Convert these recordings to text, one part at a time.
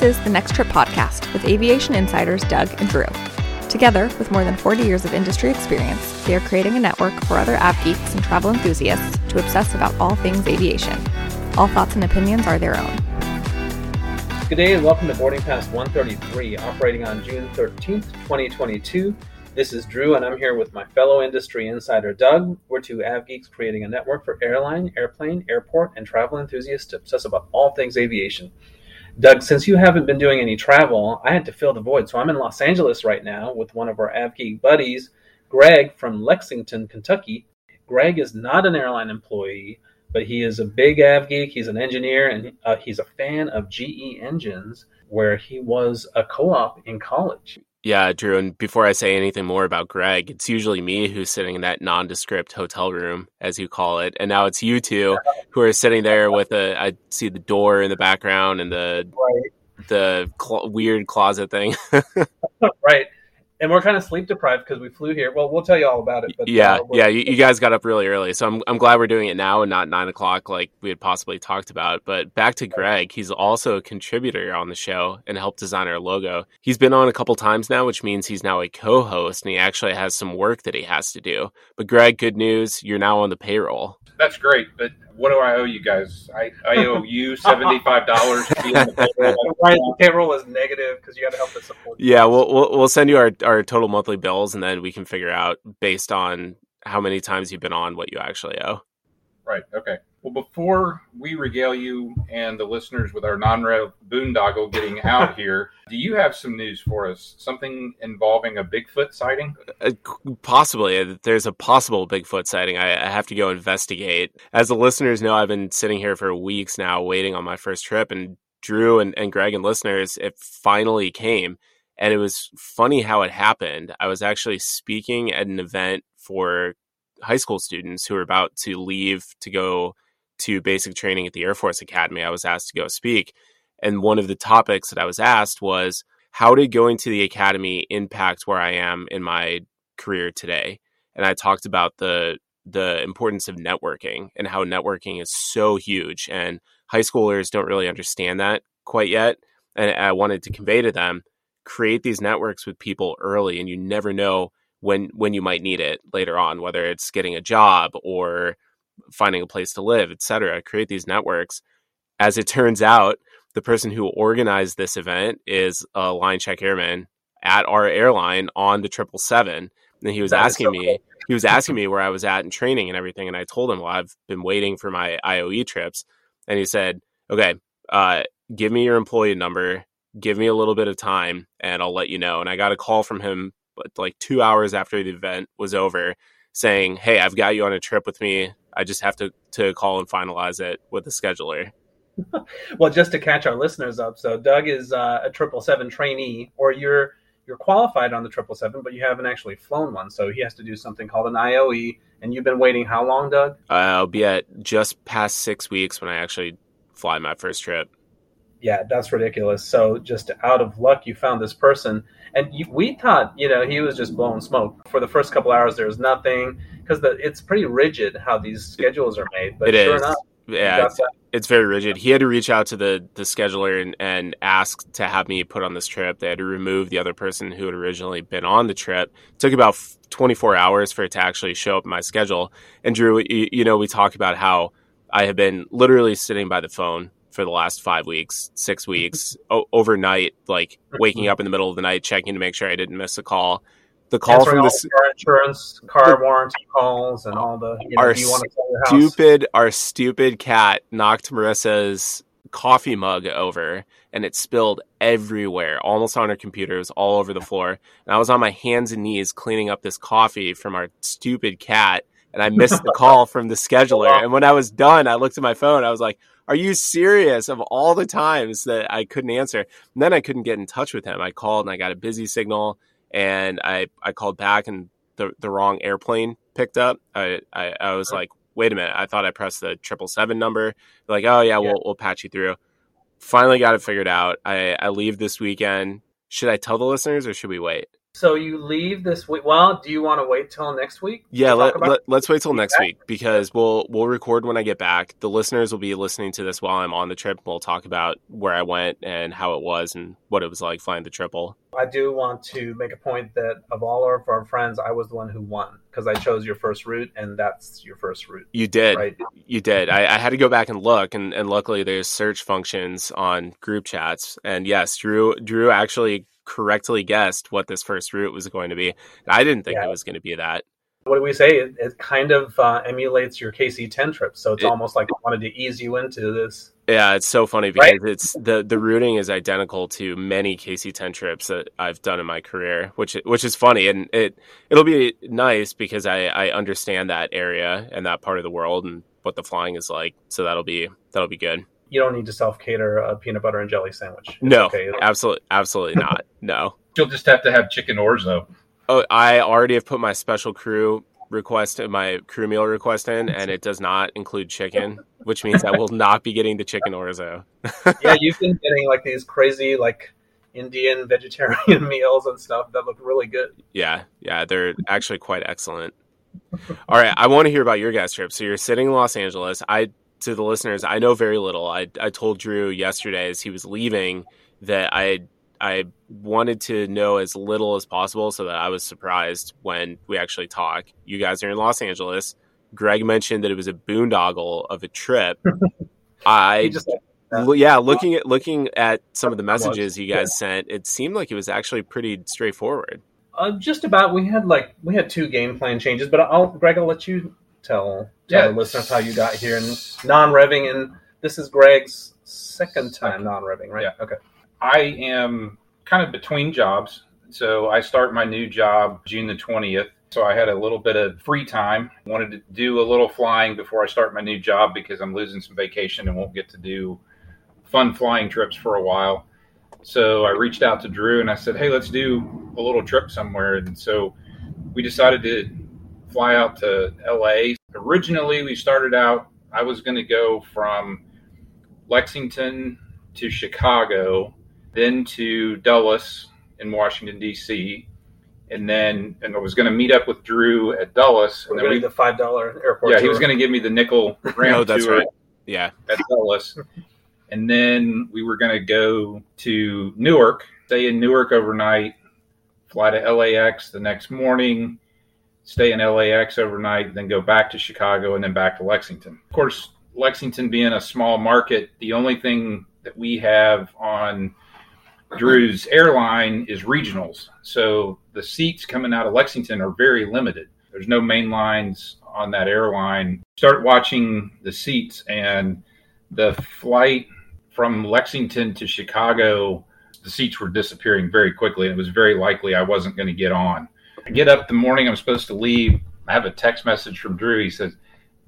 This is the Next Trip podcast with aviation insiders Doug and Drew. Together, with more than 40 years of industry experience, they are creating a network for other av geeks and travel enthusiasts to obsess about all things aviation. All thoughts and opinions are their own. Good day and welcome to Boarding Pass 133, operating on June 13th, 2022. This is Drew, and I'm here with my fellow industry insider Doug. We're two av geeks creating a network for airline, airplane, airport, and travel enthusiasts to obsess about all things aviation. Doug, since you haven't been doing any travel, I had to fill the void. So I'm in Los Angeles right now with one of our AvGeek buddies, Greg from Lexington, Kentucky. Greg is not an airline employee, but he is a big AvGeek. He's an engineer and uh, he's a fan of GE engines, where he was a co op in college. Yeah, Drew. And before I say anything more about Greg, it's usually me who's sitting in that nondescript hotel room, as you call it. And now it's you two who are sitting there with a, I see the door in the background and the, right. the cl- weird closet thing. right and we're kind of sleep deprived because we flew here. Well, we'll tell you all about it. But, yeah, uh, yeah, you, you, guys got up really early, so I'm I'm glad we're doing it now and not nine o'clock like we had possibly talked about. But back to Greg, he's also a contributor on the show and helped design our logo. He's been on a couple times now, which means he's now a co-host and he actually has some work that he has to do. But Greg, good news, you're now on the payroll. That's great, but what do I owe you guys? I, I owe you seventy five dollars. the payroll is negative because you got to help us support. Yeah, we'll, we'll we'll send you our our total monthly bills, and then we can figure out based on how many times you've been on what you actually owe. Right. Okay. Well, before we regale you and the listeners with our non-rev boondoggle getting out here, do you have some news for us? Something involving a Bigfoot sighting? Uh, possibly. There's a possible Bigfoot sighting. I, I have to go investigate. As the listeners know, I've been sitting here for weeks now waiting on my first trip, and Drew and, and Greg and listeners, it finally came. And it was funny how it happened. I was actually speaking at an event for high school students who were about to leave to go to basic training at the Air Force Academy, I was asked to go speak. And one of the topics that I was asked was how did going to the academy impact where I am in my career today? And I talked about the the importance of networking and how networking is so huge and high schoolers don't really understand that quite yet and I wanted to convey to them create these networks with people early and you never know when when you might need it later on whether it's getting a job or finding a place to live, etc. Create these networks. As it turns out, the person who organized this event is a line check airman at our airline on the triple seven. And he was that asking so me, cool. he was asking me where I was at in training and everything. And I told him, well, I've been waiting for my IOE trips. And he said, okay, uh, give me your employee number, give me a little bit of time, and I'll let you know. And I got a call from him like two hours after the event was over saying, hey, I've got you on a trip with me. I just have to to call and finalize it with the scheduler. well, just to catch our listeners up, so Doug is uh, a triple seven trainee, or you're you're qualified on the triple seven, but you haven't actually flown one, so he has to do something called an IOE. And you've been waiting how long, Doug? Uh, I'll be at just past six weeks when I actually fly my first trip. Yeah, that's ridiculous. So just out of luck, you found this person, and you, we thought, you know, he was just blowing smoke for the first couple hours. There was nothing because it's pretty rigid how these schedules are made. But it sure is. enough, yeah, it's, it's, very rigid. He had to reach out to the the scheduler and, and ask to have me put on this trip. They had to remove the other person who had originally been on the trip. It took about 24 hours for it to actually show up in my schedule. And Drew, you, you know, we talk about how I have been literally sitting by the phone for the last five weeks, six mm-hmm. weeks, o- overnight, like mm-hmm. waking up in the middle of the night, checking to make sure I didn't miss a call. The call from the car insurance, car the, warranty calls, and all the you know, our stupid, our stupid cat knocked Marissa's coffee mug over, and it spilled everywhere, almost on her computer. It was all over the floor, and I was on my hands and knees cleaning up this coffee from our stupid cat, and I missed the call from the scheduler. And when I was done, I looked at my phone. I was like, "Are you serious?" Of all the times that I couldn't answer, and then I couldn't get in touch with him. I called and I got a busy signal and I I called back and the the wrong airplane picked up. I I, I was like, wait a minute, I thought I pressed the triple seven number. They're like, oh yeah, yeah, we'll we'll patch you through. Finally got it figured out. I I leave this weekend. Should I tell the listeners or should we wait? So you leave this week. Well, do you want to wait till next week? Yeah, let, about let, let's wait till next week because we'll we'll record when I get back. The listeners will be listening to this while I'm on the trip. We'll talk about where I went and how it was and what it was like flying the triple. I do want to make a point that of all of our friends, I was the one who won because I chose your first route, and that's your first route, You did. right? You did. I, I had to go back and look, and, and luckily there's search functions on group chats. And yes, Drew Drew actually correctly guessed what this first route was going to be. I didn't think Yeah. it was going to be that. What do we say? It, it kind of uh, emulates your KC10 trip, so it's It- almost like I wanted to ease you into this. Yeah, it's so funny because Right? it's the the routing is identical to many KC10 trips that I've done in my career, which which is funny and it it'll be nice because I I understand that area and that part of the world and what the flying is like, so that'll be that'll be good. You don't need to self cater a peanut butter and jelly sandwich. It's No, okay. Absolutely absolutely not. No. You'll just have to have chicken orzo. Oh, I already have put my special crew request and my crew meal request in and it does not include chicken, which means I will not be getting the chicken orzo. yeah, you've been getting like these crazy like Indian vegetarian meals and stuff that look really good. Yeah, yeah, they're actually quite excellent. All right, I want to hear about your guys' trip. So you're sitting in Los Angeles. I to the listeners, I know very little. I I told Drew yesterday as he was leaving that I I wanted to know as little as possible so that I was surprised when we actually talk. You guys are in Los Angeles. Greg mentioned that it was a boondoggle of a trip. I just Yeah. Looking at looking at some of the messages you guys sent, it seemed like it was actually pretty straightforward. uh, just about we had like we had two game plan changes, but I'll Greg, I'll let you tell tell Yeah. the listeners how you got here and non revving and this is Greg's second time non revving, right? Yeah. Okay. I am kind of between jobs. So I start my new job June the 20th. So I had a little bit of free time. Wanted to do a little flying before I start my new job because I'm losing some vacation and won't get to do fun flying trips for a while. So I reached out to Drew and I said, "Hey, let's do a little trip somewhere." And so we decided to fly out to LA. Originally, we started out I was going to go from Lexington to Chicago then to Dulles in Washington D.C., and then and I was going to meet up with Drew at Dulles, We're and then gonna we, the five dollar airport. yeah, he was going to give me the nickel ramp Oh, that's tour right. Yeah. at Dulles, and then we were going to go to Newark, stay in Newark overnight, fly to LAX the next morning, stay in LAX overnight, then go back to Chicago, and then back to Lexington. Of course, Lexington being a small market, the only thing that we have on Drew's airline is regionals. So the seats coming out of Lexington are very limited. There's no main lines on that airline. Start watching the seats, and the flight from Lexington to Chicago, the seats were disappearing very quickly. It was very likely I wasn't going to get on. I get up the morning I'm supposed to leave. I have a text message from Drew. He says,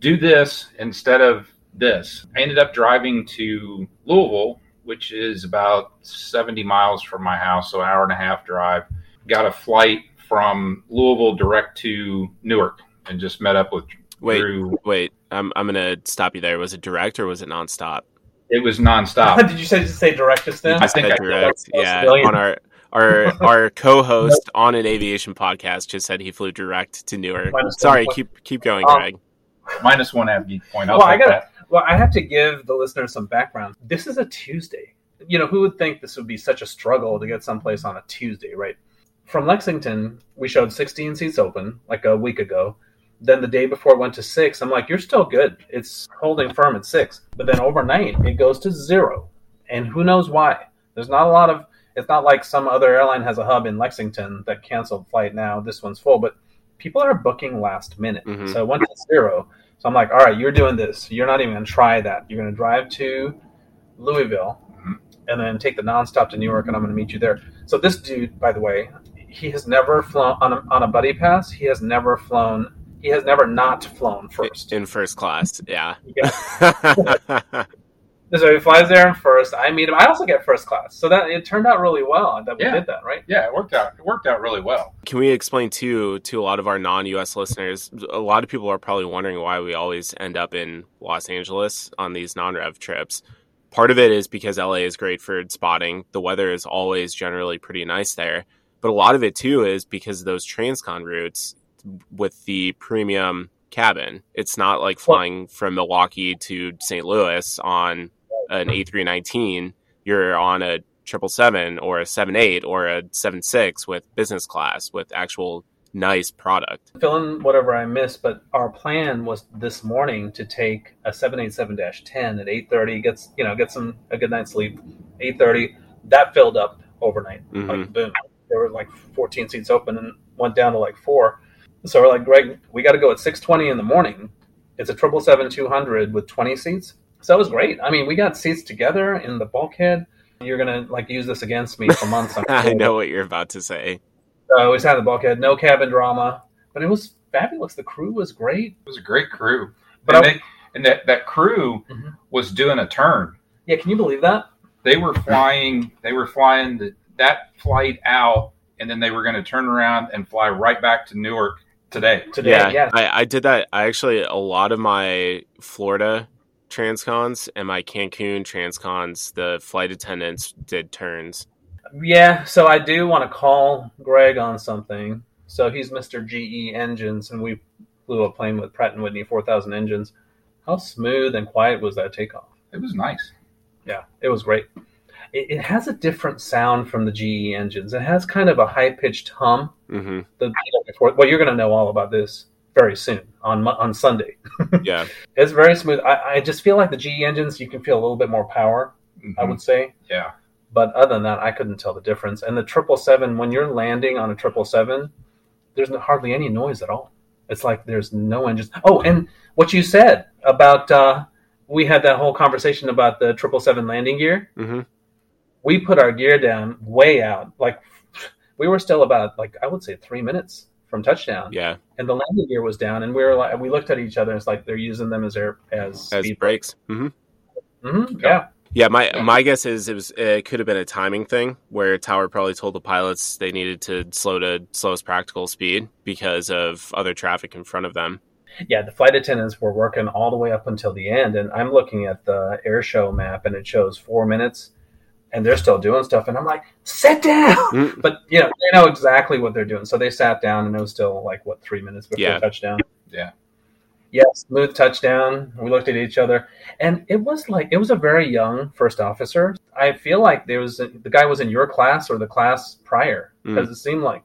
Do this instead of this. I ended up driving to Louisville, which is about 70 miles from my house, so hour and a half drive. Got a flight from Louisville direct to Newark and just met up with Wait, Drew. wait. I'm I'm gonna stop you there. Was it direct or was it nonstop? It was nonstop. Did you say say direct just then? You just think said I- direct. that's Yeah. On our our our co-host on an aviation podcast just said he flew direct to Newark. Minus Sorry, one keep keep going, Um, Greg. Minus one half geek point. I'll Well, I gotta- that. Well, I have to give the listeners some background. This is a Tuesday. You know, who would think this would be such a struggle to get someplace on a Tuesday, right? From Lexington, we showed 16 seats open like a week ago. Then the day before it went to six. I'm like, you're still good. It's holding firm at six. But then overnight, it goes to zero. And who knows why? There's not a lot of, it's not like some other airline has a hub in Lexington that canceled flight now. This one's full. But people are booking last minute. Mhm. So it went to zero. So I'm like, all right, you're doing this. You're not even going to try that. You're going to drive to Louisville Mhm. and then take the nonstop to New York, and I'm going to meet you there. So this dude, by the way, he has never flown on a, on a buddy pass. He has never flown. He has never not flown first. In first class, yeah. Yeah. So he flies there in first. I meet him. I also get first class. So that it turned out really well that we Yeah. did that, right? Yeah, it worked out. It worked out really well. Can we explain too to a lot of our non-US listeners? A lot of people are probably wondering why we always end up in Los Angeles on these non-rev trips. Part of it is because LA is great for spotting. The weather is always generally pretty nice there. But a lot of it too is because of those transcon routes with the premium cabin. It's not like flying from Milwaukee to St. Louis on an A319. You're on a triple seven or a seven eight or a seven six with business class with actual nice product. Fill in whatever I missed, but our plan was this morning to take a seven eight seven dash ten at 8:30, gets you know, get some a good night's sleep. 8:30, that filled up overnight. Mhm. Like boom, there were like 14 seats open and went down to like four. So we're like, Greg, we got to go at 6:20 in the morning. It's a triple seven 200 with 20 seats. So it was great. I mean, we got seats together in the bulkhead. You're gonna like use this against me for months. I'm I sure. know what you're about to say. So we sat in the bulkhead, no cabin drama, but it was fabulous. The crew was great. It was a great crew. But and I- they, and that, that crew Mhm. was doing a turn. Yeah, can you believe that? They were flying. They were flying the, that flight out, and then they were going to turn around and fly right back to Newark today. Today, yeah, yeah. I, I did that. I actually a lot of my Florida transcons and my Cancun transcons, the flight attendants did turns. Yeah, so I do want to call Greg on something. So he's Mr. GE Engines, and we flew a plane with Pratt and Whitney 4000 engines. How smooth and quiet was that takeoff? It was nice. Yeah, it was great. It, it has a different sound from the GE engines. It has kind of a high pitched hum. hmm The well, you're going to know all about this very soon on on Sunday. Yeah, It's very smooth. I, I just feel like the GE engines, you can feel a little bit more power. I Mhm. would say. Yeah. But other than that, I couldn't tell the difference. And the triple seven, when you're landing on a triple seven, there's no, hardly any noise at all. It's like there's no engines. Oh, and what you said about uh, we had that whole conversation about the triple seven landing gear. hmm We put our gear down way out, like we were still about like I would say three minutes from touchdown, yeah, and the landing gear was down, and we were like we looked at each other. and It's like they're using them as air as, as speed brakes. hmm hmm yeah. Yeah, my Yeah. my guess is it was it could have been a timing thing where Tower probably told the pilots they needed to slow to slowest practical speed because of other traffic in front of them. yeah, the flight attendants were working all the way up until the end, and I'm looking at the air show map, and it shows four minutes, and they're still doing stuff, and I'm like, sit down. Mm. But you know, they know exactly what they're doing, so they sat down, and it was still like what three minutes before Yeah. touchdown. Yeah. Yeah, smooth touchdown. We looked at each other, and it was like it was a very young first officer. I feel like there was a, the guy was in your class or the class prior Mm. because it seemed like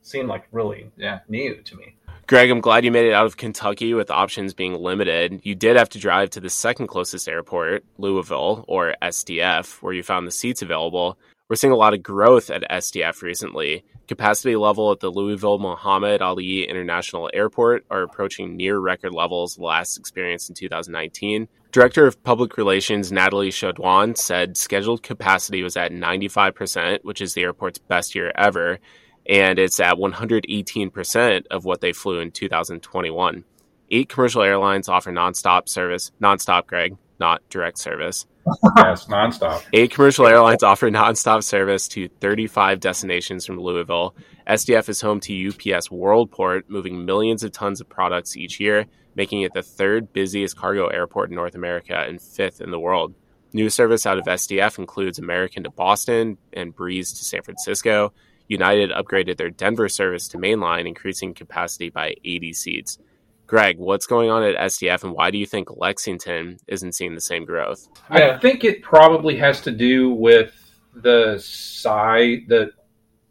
seemed like really Yeah. new to me. Greg, I'm glad you made it out of Kentucky with options being limited. You did have to drive to the second closest airport, Louisville, or SDF, where you found the seats available. We're seeing a lot of growth at SDF recently. Capacity level at the Louisville Muhammad Ali International Airport are approaching near record levels last experienced in 2019. Director of Public Relations Natalie Chaudoin said scheduled capacity was at 95%, which is the airport's best year ever, and it's at 118% of what they flew in 2021. Eight commercial airlines offer nonstop service, nonstop, Greg, not direct service. Yes, nonstop. Eight commercial airlines offer nonstop service to 35 destinations from Louisville. SDF is home to UPS Worldport, moving millions of tons of products each year, making it the third busiest cargo airport in North America and fifth in the world. New service out of SDF includes American to Boston and Breeze to San Francisco. United upgraded their Denver service to mainline, increasing capacity by 80 seats. Greg, what's going on at SDF and why do you think Lexington isn't seeing the same growth? I think it probably has to do with the size, the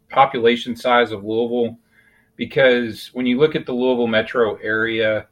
population size of Louisville, because when you look at the Louisville metro area,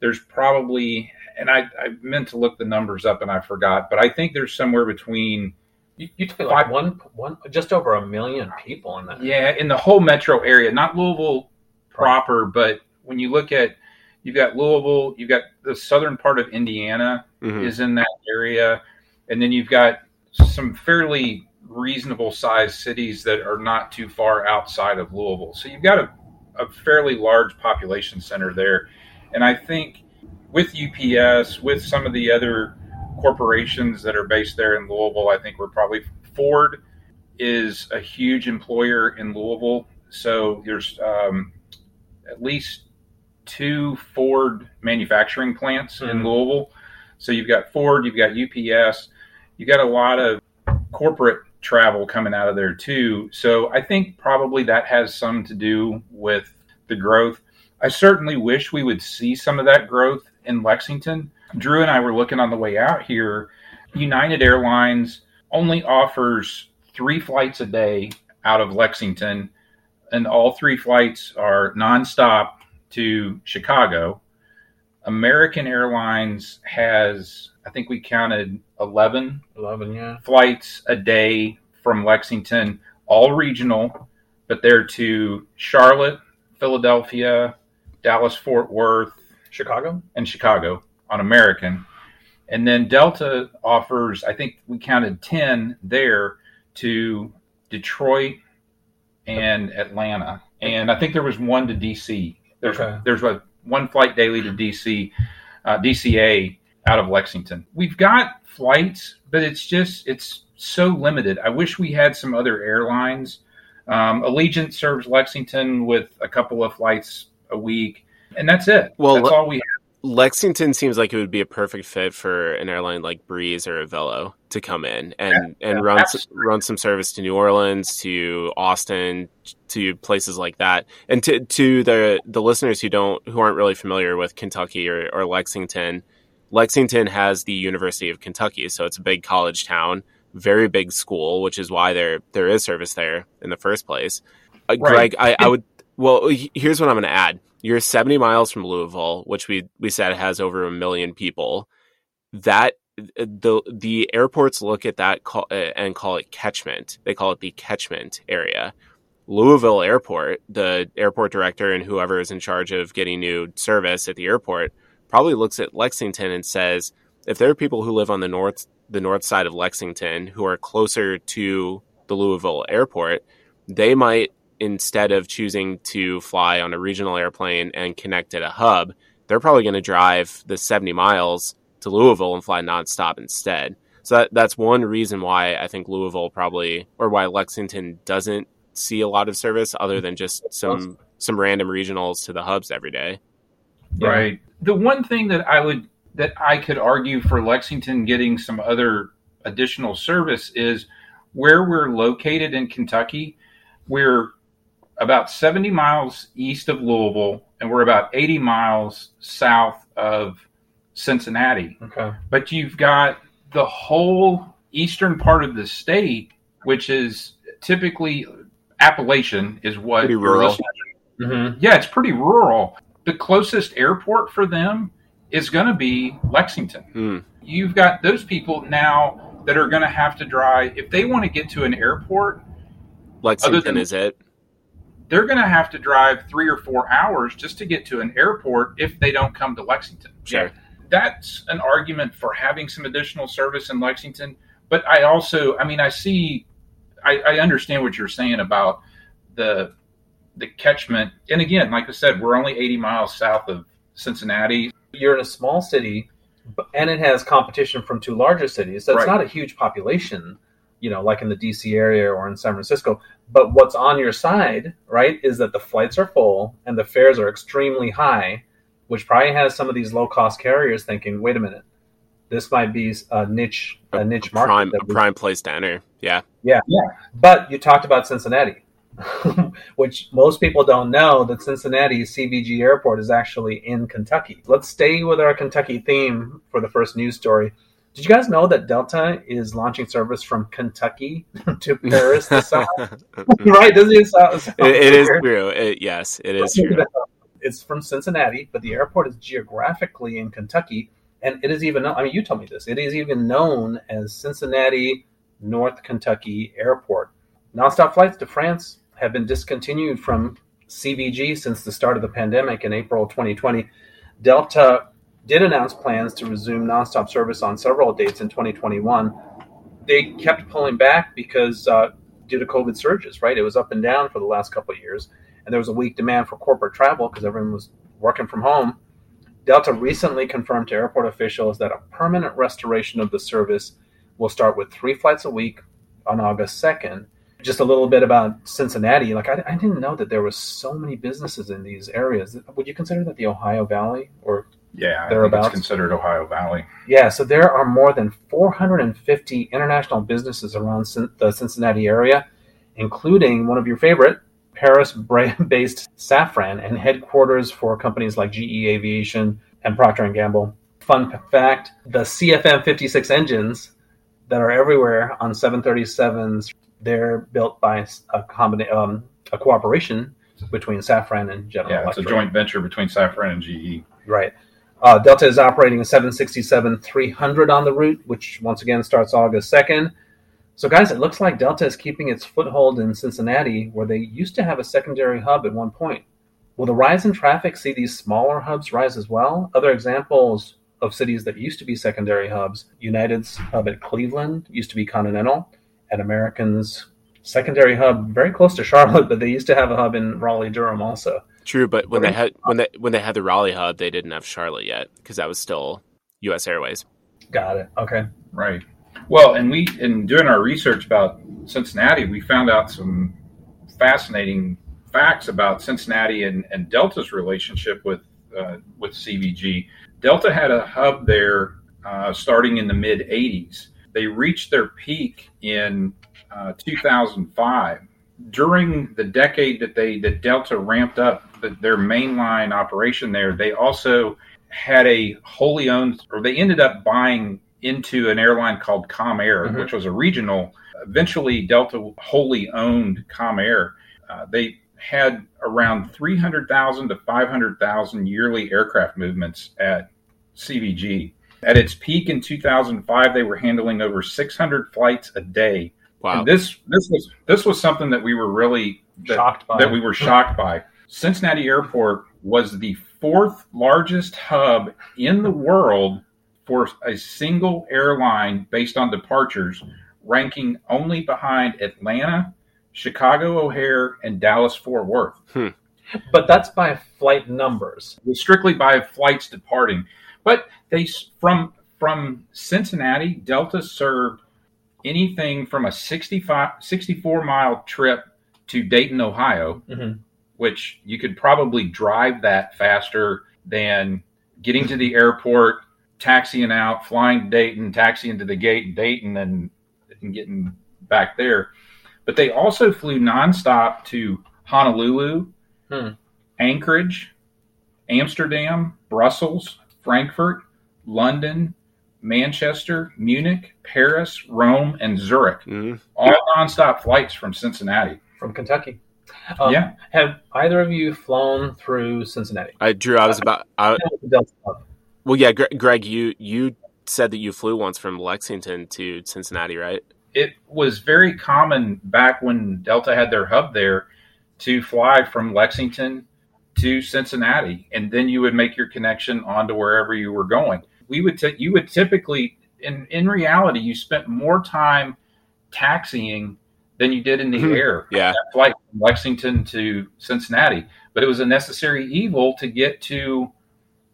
there's probably, and I, I meant to look the numbers up and I forgot, but I think there's somewhere between, You, you took like one, one, just over a million people in that. yeah, in the whole metro area, not Louisville proper, but when you look at, you've got Louisville, you've got the southern part of Indiana, Mhm. is in that area, and then you've got some fairly reasonable sized cities that are not too far outside of Louisville. So you've got a, a fairly large population center there, and I think with UPS, with some of the other corporations that are based there in Louisville, I think we're probably Ford is a huge employer in Louisville. So there's um, at least two Ford manufacturing plants in Mhm. Louisville. So you've got Ford, you've got UPS, you've got a lot of corporate travel coming out of there too. So I think probably that has some to do with the growth. I certainly wish we would see some of that growth in Lexington. Drew and I were looking on the way out here. United Airlines only offers three flights a day out of Lexington, and all three flights are nonstop to Chicago. American Airlines has, I think we counted 11, 11, yeah. flights a day from Lexington, all regional, but they're to Charlotte, Philadelphia, Dallas, Fort Worth, Chicago, and Chicago on American. And then Delta offers, I think we counted 10 there to Detroit and Atlanta. And I think there was one to DC. There's, Okay. there's a, one flight daily to DC, uh, DCA out of Lexington. We've got flights, but it's just, it's so limited. I wish we had some other airlines. Um, Allegiant serves Lexington with a couple of flights a week, and that's it. Well, that's all we have. Lexington seems like it would be a perfect fit for an airline like Breeze or Avelo to come in and and yeah, run absolutely. run some service to New Orleans, to Austin, to places like that. And to to the the listeners who don't who aren't really familiar with Kentucky or, or Lexington, Lexington has the University of Kentucky, so it's a big college town, very big school, which is why there there is service there in the first place. Uh, Right. Greg, I, I would well, here's what I'm going to add. You're 70 miles from Louisville, which we we said has over a million people. That the the airports look at that call, uh, and call it catchment. They call it the catchment area. Louisville Airport, the airport director and whoever is in charge of getting new service at the airport, probably looks at Lexington and says, if there are people who live on the north the north side of Lexington who are closer to the Louisville airport, they might instead of choosing to fly on a regional airplane and connect at a hub, they're probably going to drive the 70 miles to Louisville and fly nonstop instead. So that, that's one reason why I think Louisville probably, or why Lexington doesn't see a lot of service other than just some some random regionals to the hubs every day. Yeah. Right. The one thing that I would that I could argue for Lexington getting some other additional service is where we're located in Kentucky. We're about 70 miles east of Louisville and we're about 80 miles south of Cincinnati. Okay. But you've got the whole eastern part of the state, which is typically Appalachian, is what Pretty your rural. Mm-hmm. yeah, it's pretty rural. The closest airport for them is going to be Lexington. Hmm. You've got those people now that are going to have to drive. If they want to get to an airport, Lexington than- is it? They're going to have to drive three or four hours just to get to an airport if they don't come to Lexington. Sure. That's an argument for having some additional service in Lexington. But I also, I mean, I see, I, I understand what you're saying about the the catchment. And again, like I said, we're only 80 miles south of Cincinnati. You're in a small city, and it has competition from two larger cities. So it's Right. not a huge population, you know, like in the DC area or in San Francisco. But what's on your side, right, is that the flights are full and the fares are extremely high, which probably has some of these low cost carriers thinking, wait a minute, this might be a niche a niche market. Prime a prime place to enter. Yeah. Yeah, yeah. But you talked about Cincinnati, which most people don't know that Cincinnati CVG Airport is actually in Kentucky. Let's stay with our Kentucky theme for the first news story. Did you guys know that Delta is launching service from Kentucky to Paris this summer? right? Doesn't it sound, sound it, it is true. It, yes, it is true. It's from Cincinnati, but the airport is geographically in Kentucky, and it is even. I mean, you told me this. It is even known as Cincinnati North Kentucky Airport. Nonstop flights to France have been discontinued from CVG since the start of the pandemic in April 2020. Delta did announce plans to resume nonstop service on several dates in 2021. They kept pulling back because uh, due to COVID surges, right? It was up and down for the last couple of years, and there was a weak demand for corporate travel because everyone was working from home. Delta recently confirmed to airport officials that a permanent restoration of the service will start with three flights a week on August 2nd. Just a little bit about Cincinnati. Like, I, I didn't know that there was so many businesses in these areas. Would you consider that the Ohio Valley or Yeah, I think Thereabouts. it's considered Ohio Valley. Yeah, so there are more than 450 international businesses around the Cincinnati area, including one of your favorite, Paris-based Safran, and headquarters for companies like GE Aviation and Procter and Gamble. Fun fact: the CFM56 engines that are everywhere on 737s, they're built by a combina- um, a cooperation between Safran and General Yeah, it's a joint venture between Safran and. GE. Right. Uh, Delta is operating a 767 300 on the route, which once again starts August 2nd. So, guys, it looks like Delta is keeping its foothold in Cincinnati, where they used to have a secondary hub at one point. Will the rise in traffic see these smaller hubs rise as well? Other examples of cities that used to be secondary hubs United's hub at Cleveland used to be Continental, and American's secondary hub very close to Charlotte, but they used to have a hub in Raleigh, Durham also. True, but when they had when they when they had the Raleigh hub, they didn't have Charlotte yet because that was still U.S. Airways. Got it. Okay. Right. Well, and we in doing our research about Cincinnati, we found out some fascinating facts about Cincinnati and, and Delta's relationship with uh, with CVG. Delta had a hub there uh, starting in the mid '80s. They reached their peak in uh, 2005. During the decade that they that Delta ramped up the, their mainline operation there, they also had a wholly owned, or they ended up buying into an airline called Comair, Mhm. which was a regional. Eventually, Delta wholly owned Comair. Uh, they had around 300,000 to 500,000 yearly aircraft movements at CVG. At its peak in 2005, they were handling over 600 flights a day. Wow. And this this was this was something that we were really that, Shocked by that we were shocked by. Cincinnati Airport was the fourth largest hub in the world for a single airline based on departures, ranking only behind Atlanta, Chicago O'Hare, and Dallas Fort Worth. Hmm. But that's by flight numbers. It was strictly by flights departing. But they from from Cincinnati, Delta served anything from a 65, 64 mile trip to Dayton, Ohio, Mhm. which you could probably drive that faster than getting to the airport, taxiing out, flying to Dayton, taxiing to the gate in Dayton, and, and getting back there. But they also flew nonstop to Honolulu, Hmm. Anchorage, Amsterdam, Brussels, Frankfurt, London, Manchester, Munich, Paris, Rome, and Zurich. Mhm. All nonstop flights from Cincinnati. from Kentucky. Um, Yeah. Have either of you flown through Cincinnati? I Drew. I was about. I, The Delta Hub. well, yeah, Gre- Greg. You you said that you flew once from Lexington to Cincinnati, right? It was very common back when Delta had their hub there to fly from Lexington to Cincinnati, and then you would make your connection onto wherever you were going. We would t- you would typically, in in reality, you spent more time taxiing than you did in the Mhm. air. Yeah. flight from Lexington to Cincinnati, but it was a necessary evil to get to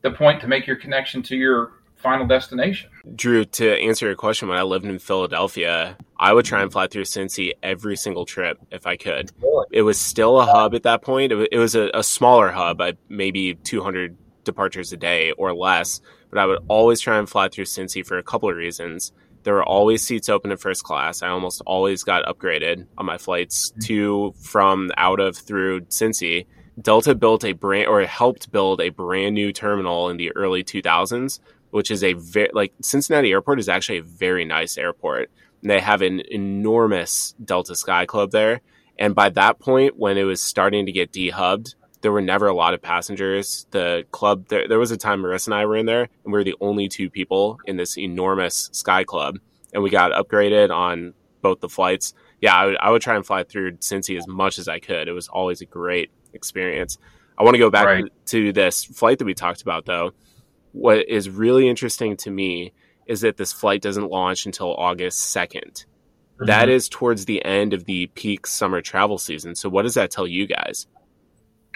the point to make your connection to your final destination. Drew, to answer your question, when I lived in Philadelphia, I would try and fly through Cincy every single trip if I could. Really? It was still a hub at that point. It was a, a smaller hub, maybe 200 departures a day or less. But I would always try and fly through Cincy for a couple of reasons. There were always seats open in first class. I almost always got upgraded on my flights mm-hmm. to, from, out of, through Cincy. Delta built a brand, or helped build a brand new terminal in the early 2000s which is a very like Cincinnati Airport is actually a very nice airport. And they have an enormous Delta Sky Club there, and by that point, when it was starting to get dehubbed, there were never a lot of passengers. The club there, there was a time Marissa and I were in there, and we were the only two people in this enormous Sky Club, and we got upgraded on both the flights. Yeah, I would, I would try and fly through Cincy as much as I could. It was always a great experience. I want to go back Right. to this flight that we talked about though what is really interesting to me is that this flight doesn't launch until August 2nd. That mm-hmm. is towards the end of the peak summer travel season. So, what does that tell you guys?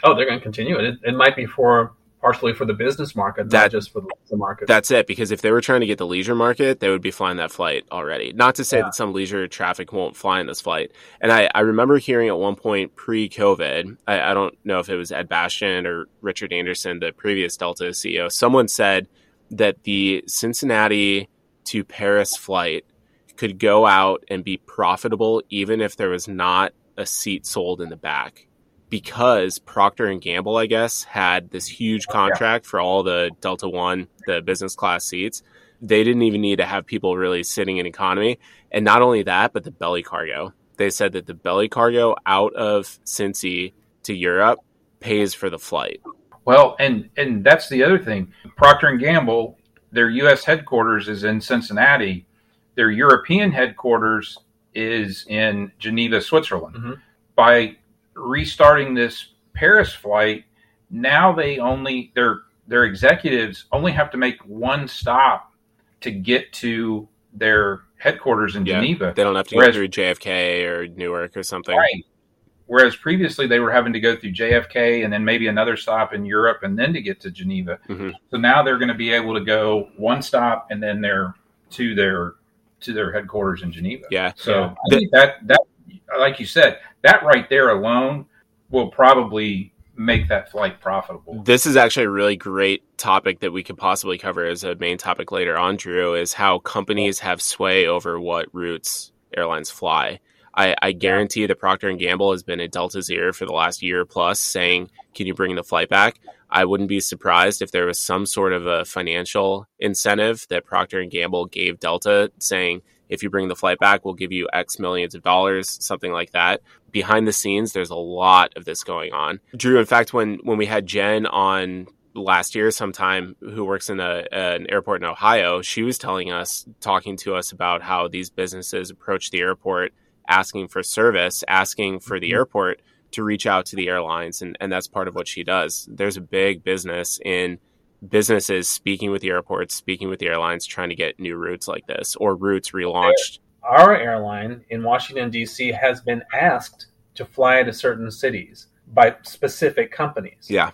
Oh, they're going to continue it. it. It might be for partially for the business market, That- not just for the leisure market. That's it, because if they were trying to get the leisure market, they would be flying that flight already. Not to say Yeah. that some leisure traffic won't fly in this flight. And I, I remember hearing at one point pre COVID, I, I don't know if it was Ed Bastian or Richard Anderson, the previous Delta CEO, someone said that the Cincinnati to Paris flight could go out and be profitable even if there was not a seat sold in the back because Procter and Gamble, I guess, had this huge contract for all the Delta One, the business class seats. They didn't even need to have people really sitting in economy. And not only that, but the belly cargo. They said that the belly cargo out of Cincy to Europe pays for the flight. Well, and and that's the other thing. Procter and Gamble, their U.S. headquarters is in Cincinnati. Their European headquarters is in Geneva, Switzerland. Mhm. By restarting this Paris flight, now they only their their executives only have to make one stop to get to their headquarters in Yeah. Geneva. They don't have to Whereas- go through JFK or Newark or something. Right. Whereas previously they were having to go through JFK and then maybe another stop in Europe and then to get to Geneva. Mhm. So now they're going to be able to go one stop and then they're to their to their headquarters in Geneva. Yeah. So Yeah. I think that that like you said, that right there alone will probably make that flight profitable. This is actually a really great topic that we could possibly cover as a main topic later on, Drew, is how companies have sway over what routes airlines fly. I, I guarantee that Procter and Gamble has been at Delta's ear for the last year plus saying, Can you bring the flight back? I wouldn't be surprised if there was some sort of a financial incentive that Procter and Gamble gave Delta saying, if you bring the flight back, we'll give you X millions of dollars, something like that. Behind the scenes, there's a lot of this going on. Drew, in fact, when when we had Jen on last year sometime who works in a, an airport in Ohio, she was telling us, talking to us about how these businesses approach the airport asking for service, asking for the mm-hmm. airport to reach out to the airlines. And, and that's part of what she does. There's a big business in businesses speaking with the airports, speaking with the airlines, trying to get new routes like this or routes relaunched. Our airline in Washington, D.C. has been asked to fly to certain cities by specific companies. Yeah.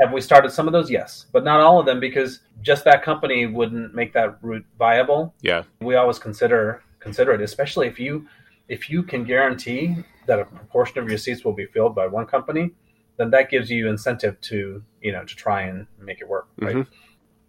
Have we started some of those? Yes, but not all of them because just that company wouldn't make that route viable. Yeah. We always consider consider it, especially if you if you can guarantee that a proportion of your seats will be filled by one company, then that gives you incentive to you know to try and make it work. Right. Mhm.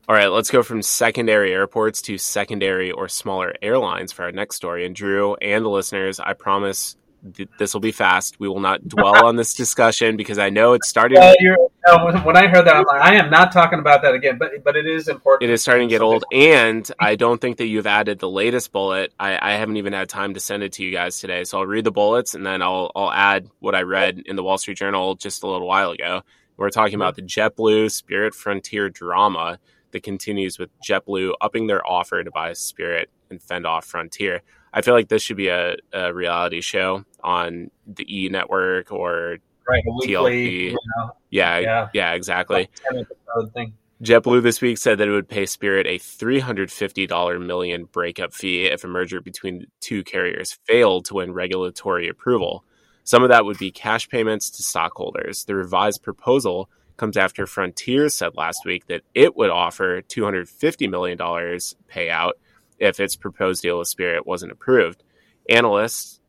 All right, let's go from secondary airports to secondary or smaller airlines for our next story. And Drew and the listeners, I promise th- this will be fast. We will not dwell on this discussion because I know it's starting. Well, you're, no, when- when I heard that, I'm like, I am not talking about that again. But but it is important. It is starting to get old, and I don't think that you've added the latest bullet. I, I haven't even had time to send it to you guys today, so I'll read the bullets and then I'll I'll add what I read in the Wall Street Journal just a little while ago. We're talking about the JetBlue Spirit Frontier drama that continues with JetBlue upping their offer to buy Spirit and fend off Frontier. I feel like this should be a, a reality show on the E Network or right. Weekly, TLC. you know, yeah, yeah, Yeah. exactly. 10 episode. JetBlue this week said that it would pay Spirit a $350 million breakup fee if a merger between the two carriers failed to win regulatory approval. Some of that would be cash payments to stockholders. The revised proposal comes after Frontier said last week that it would offer $250 million payout if its proposed deal with Spirit wasn't approved. Analysts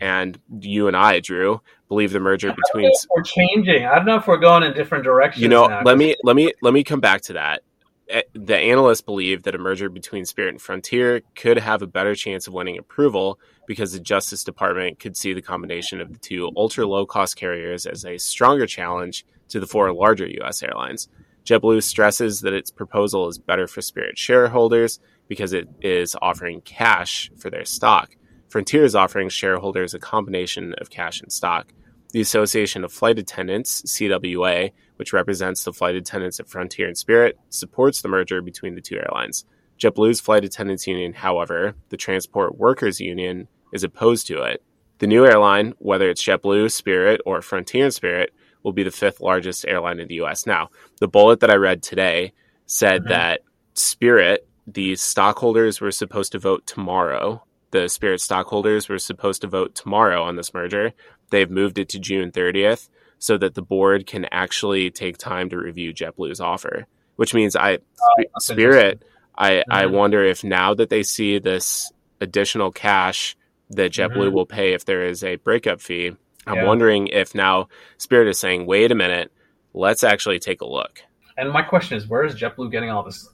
and you and I, Drew, believe the merger between we're changing. I don't know if we're going in different directions. you know now. let me let me let me come back to that Eh, the analysts believe that a merger between spirit and frontier could have a better chance of winning approval because the justice department could see the combination of the two ultra low cost carriers as a stronger challenge to the four larger us airlines jetblue stresses that its proposal is better for spirit shareholders because it is offering cash for their stock frontier is offering shareholders a combination of cash and stock the Association of Flight Attendants, CWA, which represents the flight attendants at Frontier and Spirit, supports the merger between the two airlines. JetBlue's Flight Attendants Union, however, the Transport Workers Union, is opposed to it. The new airline, whether it's JetBlue, Spirit, or Frontier and Spirit, will be the fifth largest airline in the U.S. Now, the bullet that I read today said Mhm. that Spirit, the stockholders were supposed to vote tomorrow. The Spirit stockholders were supposed to vote tomorrow on this merger. They've moved it to June 30th. so that the board can actually take time to review JetBlue's offer. Which means I Oh, Spirit, I Mm-hmm. I wonder if now that they see this additional cash that JetBlue Mhm. will pay if there is a breakup fee, I'm Yeah. wondering if now Spirit is saying, "Wait a minute, let's actually take a look." And my question is, where is JetBlue getting all this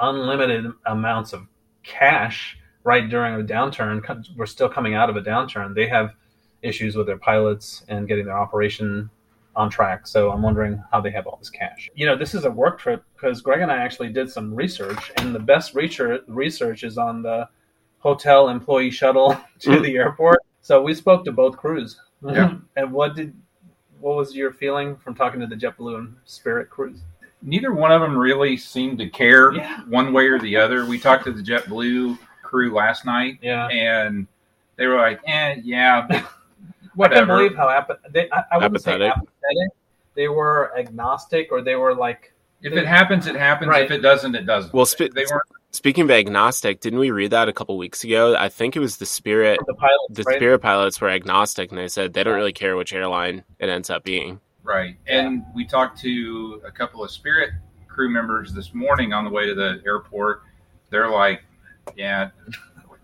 unlimited amounts of cash right during a downturn? We're still coming out of a downturn. They have issues with their pilots and getting their operation on track. So I'm wondering how they have all this cash. You know, this is a work trip because Greg and I actually did some research, and the best research research is on the hotel employee shuttle to Mm. the airport. So we spoke to both crews. Yeah. and what did what was your feeling from talking to the JetBlue and Spirit crews? Neither one of them really seemed to care Yeah. one way or the other. We talked to the JetBlue crew last night, Yeah. and they were like, "Eh, yeah, I can't believe how apath- they, I, I wouldn't say Apathetic. apathetic. They were agnostic, or they were like, if it happens, it happens. Right. If it doesn't, it doesn't. Well, sp- they weren't. Speaking of agnostic, didn't we read that a couple weeks ago? I think it was the Spirit the pilots. the right? Spirit pilots were agnostic and they said they don't really care which airline it ends up being. Right. And we talked to a couple of Spirit crew members this morning on the way to the airport. They're like, yeah,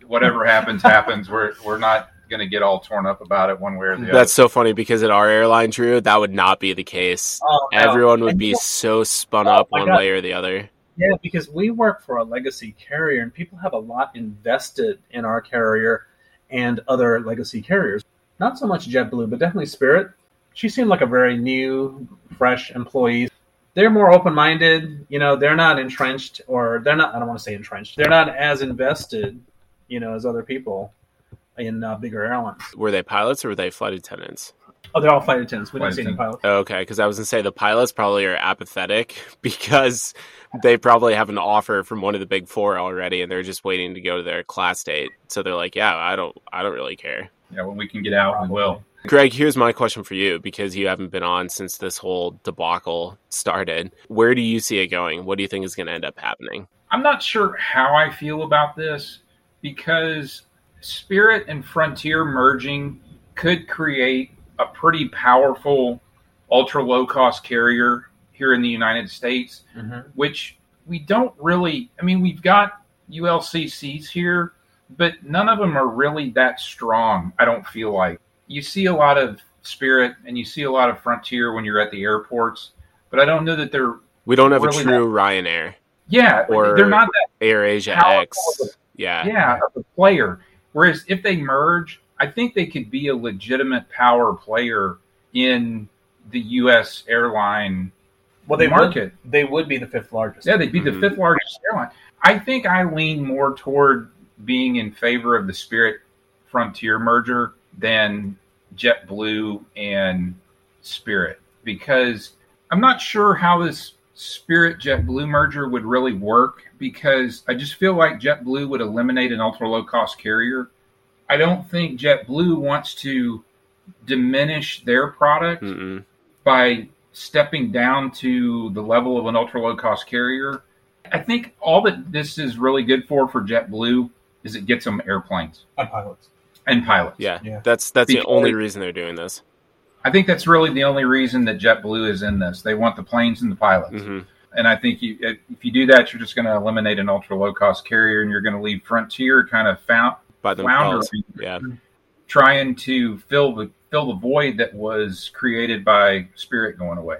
whatever happens, happens. We're, we're not going to get all torn up about it one way or the other. That's so funny because at our airline, Drew, that would not be the case. Oh, no. Everyone would be so spun Oh, up one God. way or the other. Yeah, because we work for a legacy carrier, and people have a lot invested in our carrier and other legacy carriers. Not so much JetBlue, but definitely Spirit. She seemed like a very new, fresh employee. They're more open-minded. You know, they're not entrenched, or they're not. I don't want to say entrenched. They're not as invested, you know, as other people in uh, bigger airlines. Were they pilots or were they flight attendants? Oh, they're all flight attendants. We didn't Flight see any pilots. Okay, because I was gonna say the pilots probably are apathetic because they probably have an offer from one of the big four already, and they're just waiting to go to their class date. So they're like, "Yeah, I don't, I don't really care." Yeah, when we can get out, we will. Greg, here's my question for you because you haven't been on since this whole debacle started. Where do you see it going? What do you think is going to end up happening? I'm not sure how I feel about this because Spirit and Frontier merging could create a pretty powerful ultra low cost carrier here in the United States, Mhm. which we don't really, I mean, we've got ULCCs here, but none of them are really that strong, I don't feel like. You see a lot of Spirit and you see a lot of Frontier when you're at the airports, but I don't know that they're, We don't have Really a true Ryanair, yeah, Or- they're not that Air Asia Powerful. X. Yeah. yeah, a player. Whereas if they merge, I think they could be a legitimate power player in the U.S. airline Well, they market. would. They would be the fifth largest. Yeah, they'd be Mhm. the fifth largest airline. I think I lean more toward being in favor of the Spirit Frontier merger than JetBlue and Spirit because I'm not sure how this Spirit JetBlue merger would really work because I just feel like JetBlue would eliminate an ultra low cost carrier. I don't think JetBlue wants to diminish their product Mm-mm. by stepping down to the level of an ultra low cost carrier. I think all that this is really good for for JetBlue is it gets them airplanes And pilots. And pilots. Yeah. Yeah. That's that's the only reason they're doing this. I think that's really the only reason that JetBlue is in this. They want the planes and the pilots. hmm And I think you, if you do that, you're just going to eliminate an ultra low cost carrier and you're going to leave Frontier kind of found, By themselves. floundering, Yeah. trying to fill the fill the void that was created by Spirit going away.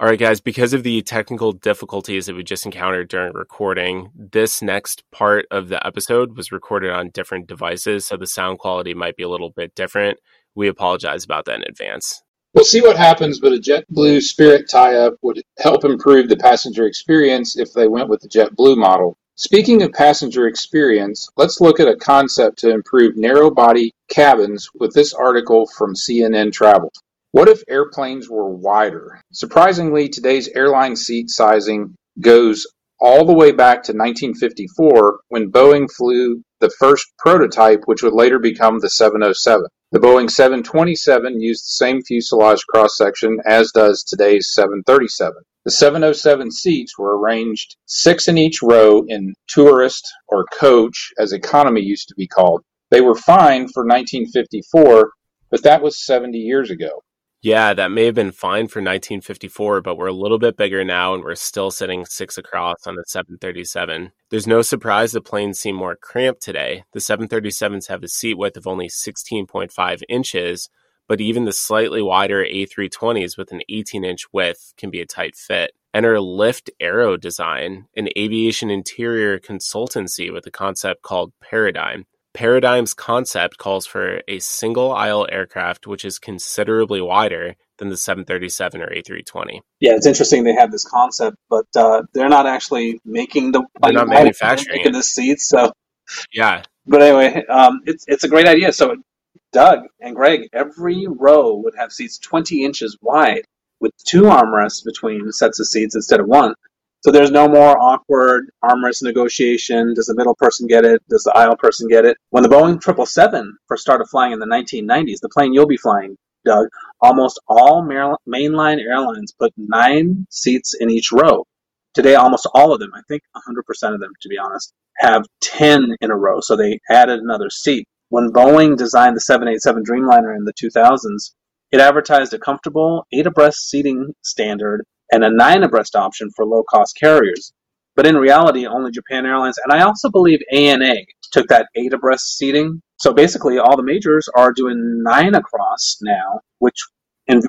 All right, guys, because of the technical difficulties that we just encountered during recording, this next part of the episode was recorded on different devices, so the sound quality might be a little bit different. We apologize about that in advance. We'll see what happens, but a JetBlue Spirit tie up would help improve the passenger experience if they went with the JetBlue model. Speaking of passenger experience, let's look at a concept to improve narrow body cabins with this article from CNN Travel. What if airplanes were wider? Surprisingly, today's airline seat sizing goes all the way back to 1954 when Boeing flew the first prototype, which would later become the 707. The Boeing 727 used the same fuselage cross section as does today's 737. The 707 seats were arranged six in each row in tourist or coach, as economy used to be called. They were fine for 1954, but that was 70 years ago. Yeah, that may have been fine for 1954, but we're a little bit bigger now and we're still sitting six across on the 737. There's no surprise the planes seem more cramped today. The 737s have a seat width of only 16.5 inches, but even the slightly wider A320s with an 18 inch width can be a tight fit. Enter Lift Aero Design, an aviation interior consultancy with a concept called Paradigm. Paradigm's concept calls for a single aisle aircraft which is considerably wider than the 737 or A320. Yeah, it's interesting they have this concept, but uh, they're not actually making the they're not manufacturing making the seats. So yeah, but anyway, um, it's it's a great idea. So Doug and Greg, every row would have seats 20 inches wide with two armrests between sets of seats instead of one. So there's no more awkward armrest negotiation. Does the middle person get it? Does the aisle person get it? When the Boeing 777 first started flying in the 1990s, the plane you'll be flying, Doug, almost all mainline airlines put nine seats in each row. Today, almost all of them, I think 100% of them, to be honest, have 10 in a row. So they added another seat. When Boeing designed the 787 Dreamliner in the 2000s, it advertised a comfortable eight abreast seating standard and a nine abreast option for low cost carriers. But in reality, only Japan Airlines and I also believe ANA took that eight abreast seating. So basically, all the majors are doing nine across now, which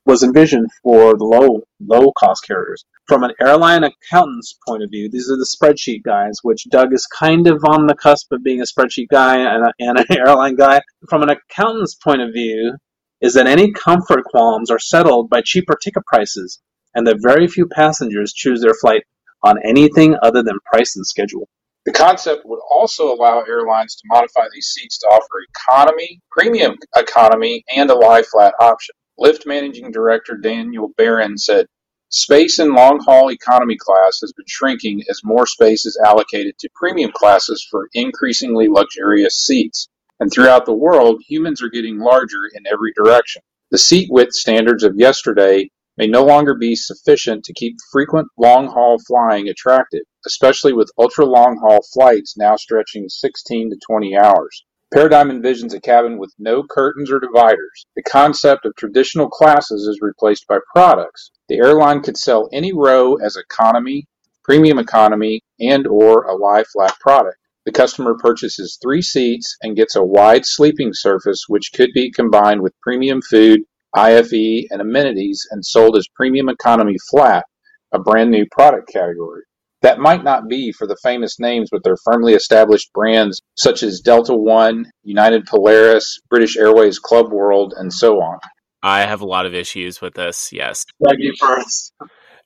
was envisioned for the low low cost carriers. From an airline accountant's point of view, these are the spreadsheet guys, which Doug is kind of on the cusp of being a spreadsheet guy and, a, and an airline guy. From an accountant's point of view, is that any comfort qualms are settled by cheaper ticket prices and that very few passengers choose their flight on anything other than price and schedule. The concept would also allow airlines to modify these seats to offer economy, premium economy, and a lie flat option. Lift Managing Director Daniel Baron said, Space in long haul economy class has been shrinking as more space is allocated to premium classes for increasingly luxurious seats. And throughout the world, humans are getting larger in every direction. The seat width standards of yesterday may no longer be sufficient to keep frequent long-haul flying attractive, especially with ultra-long-haul flights now stretching 16 to 20 hours. Paradigm envisions a cabin with no curtains or dividers. The concept of traditional classes is replaced by products. The airline could sell any row as economy, premium economy, and or a lie flat product. The customer purchases three seats and gets a wide sleeping surface which could be combined with premium food IFE, and amenities and sold as premium economy flat, a brand new product category. That might not be for the famous names with their firmly established brands such as Delta One, United Polaris, British Airways Club World, and so on. I have a lot of issues with this, yes. you first.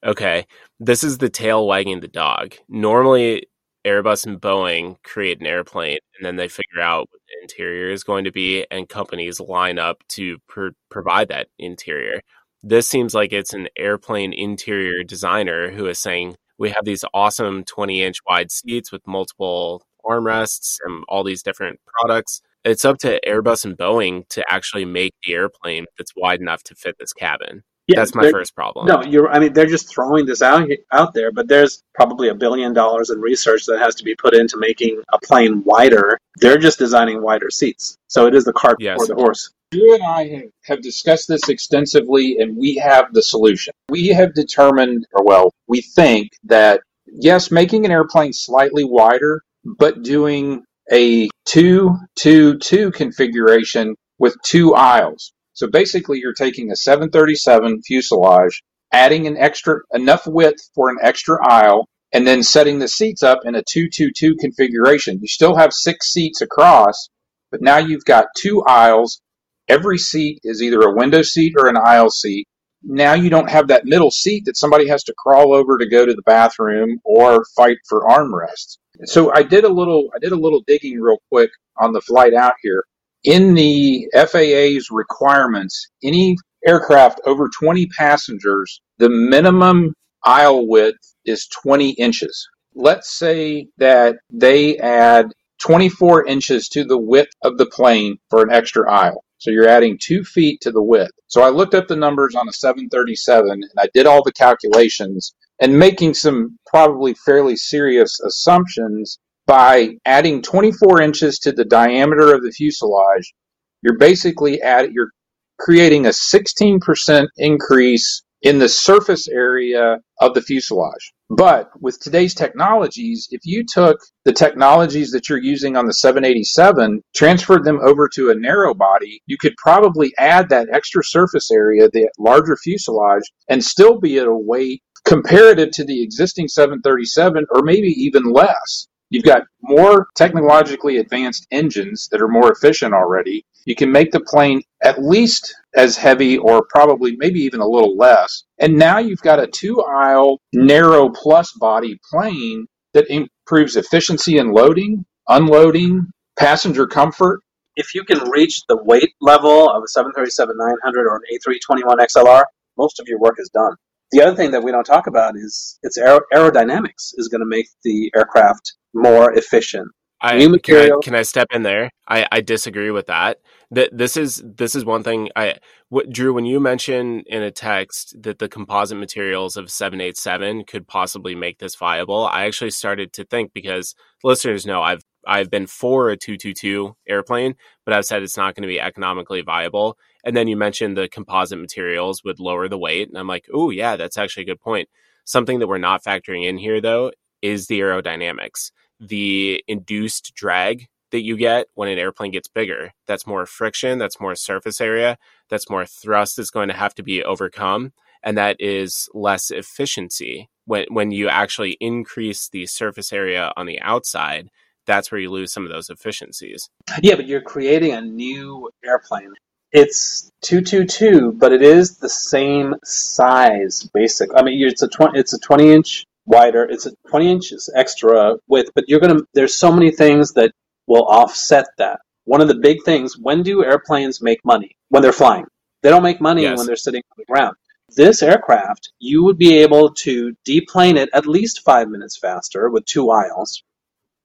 Okay. This is the tail wagging the dog. Normally, Airbus and Boeing create an airplane and then they figure out what the interior is going to be, and companies line up to pr- provide that interior. This seems like it's an airplane interior designer who is saying, We have these awesome 20 inch wide seats with multiple armrests and all these different products. It's up to Airbus and Boeing to actually make the airplane that's wide enough to fit this cabin. Yeah, that's my first problem. No, you're. I mean, they're just throwing this out out there, but there's probably a billion dollars in research that has to be put into making a plane wider. They're just designing wider seats, so it is the cart yes. before the horse. You and I have, have discussed this extensively, and we have the solution. We have determined, or well, we think that yes, making an airplane slightly wider, but doing a two two two configuration with two aisles so basically, you're taking a 737 fuselage, adding an extra enough width for an extra aisle, and then setting the seats up in a 222 configuration. You still have six seats across, but now you've got two aisles. Every seat is either a window seat or an aisle seat. Now you don't have that middle seat that somebody has to crawl over to go to the bathroom or fight for armrests. So I did a little I did a little digging real quick on the flight out here in the FAA's requirements, any aircraft over 20 passengers, the minimum aisle width is 20 inches. Let's say that they add 24 inches to the width of the plane for an extra aisle. So you're adding two feet to the width. So I looked up the numbers on a 737 and I did all the calculations and making some probably fairly serious assumptions by adding 24 inches to the diameter of the fuselage, you're basically you're creating a 16% increase in the surface area of the fuselage. But with today's technologies, if you took the technologies that you're using on the 787, transferred them over to a narrow body, you could probably add that extra surface area, the larger fuselage, and still be at a weight comparative to the existing 737 or maybe even less. You've got more technologically advanced engines that are more efficient already. You can make the plane at least as heavy or probably maybe even a little less. And now you've got a two aisle, narrow plus body plane that improves efficiency in loading, unloading, passenger comfort. If you can reach the weight level of a 737 900 or an A321 XLR, most of your work is done. The other thing that we don't talk about is its aer- aerodynamics is going to make the aircraft more efficient. I, New can, I, can I step in there? I, I disagree with that. That this is this is one thing. I what, Drew, when you mentioned in a text that the composite materials of seven eight seven could possibly make this viable, I actually started to think because listeners know I've I've been for a two two two airplane, but I've said it's not going to be economically viable. And then you mentioned the composite materials would lower the weight, and I'm like, oh yeah, that's actually a good point. Something that we're not factoring in here though is the aerodynamics the induced drag that you get when an airplane gets bigger. That's more friction, that's more surface area, that's more thrust that's going to have to be overcome, and that is less efficiency. When when you actually increase the surface area on the outside, that's where you lose some of those efficiencies. Yeah, but you're creating a new airplane. It's 222, but it is the same size, basic. I mean, it's a 20, it's a 20 inch wider. It's a 20 inches extra width, but you're gonna. There's so many things that will offset that. One of the big things: when do airplanes make money? When they're flying. They don't make money Yes. when they're sitting on the ground. This aircraft, you would be able to deplane it at least five minutes faster with two aisles.